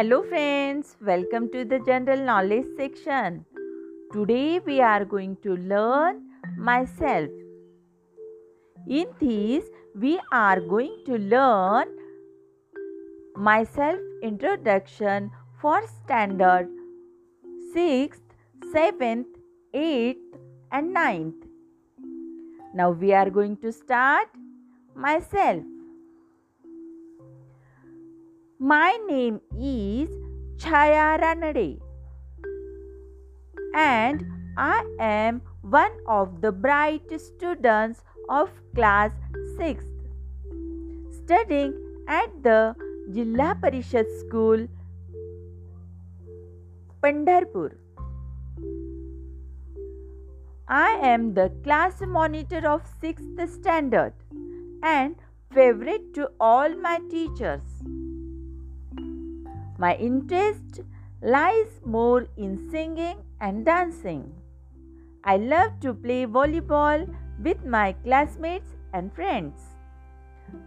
Hello, friends, welcome to the general knowledge section. Today, we are going to learn myself. In this, we are going to learn myself introduction for standard 6th, 7th, 8th, and 9th. Now, we are going to start myself. My name is Chaya Ranade and I am one of the bright students of class 6th studying at the Jilla Parishad School Pandharpur. I am the class monitor of 6th standard and favorite to all my teachers. My interest lies more in singing and dancing. I love to play volleyball with my classmates and friends.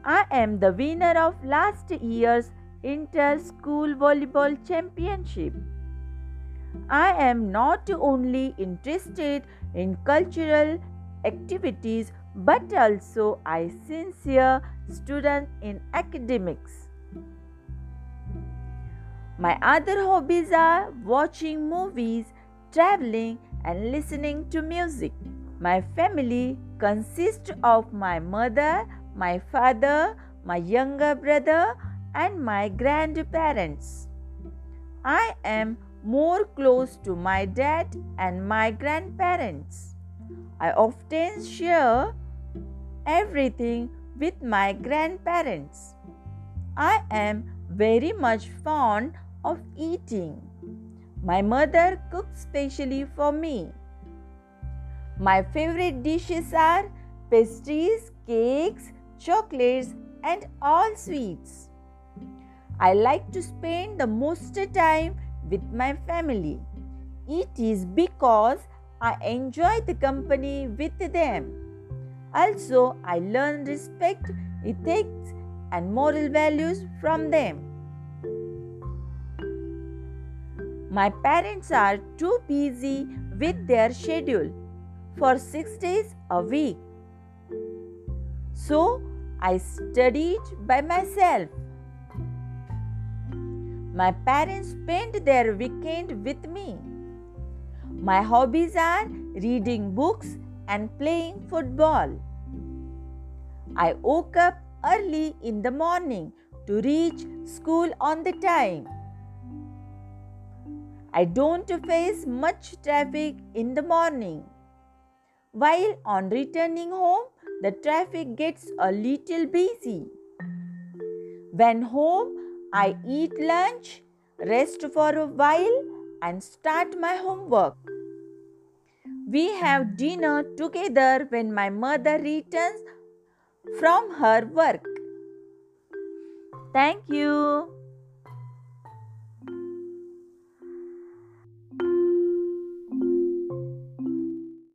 I am the winner of last year's inter school volleyball championship. I am not only interested in cultural activities but also a sincere student in academics. My other hobbies are watching movies, traveling, and listening to music. My family consists of my mother, my father, my younger brother, and my grandparents. I am more close to my dad and my grandparents. I often share everything with my grandparents. I am very much fond of eating. My mother cooks specially for me. My favorite dishes are pastries, cakes, chocolates, and all sweets. I like to spend the most time with my family. It is because I enjoy the company with them. Also, I learn respect, ethics, and moral values from them. My parents are too busy with their schedule for six days a week. So I studied by myself. My parents spent their weekend with me. My hobbies are reading books and playing football. I woke up early in the morning to reach school on the time. I don't face much traffic in the morning. While on returning home, the traffic gets a little busy. When home, I eat lunch, rest for a while, and start my homework. We have dinner together when my mother returns from her work. Thank you.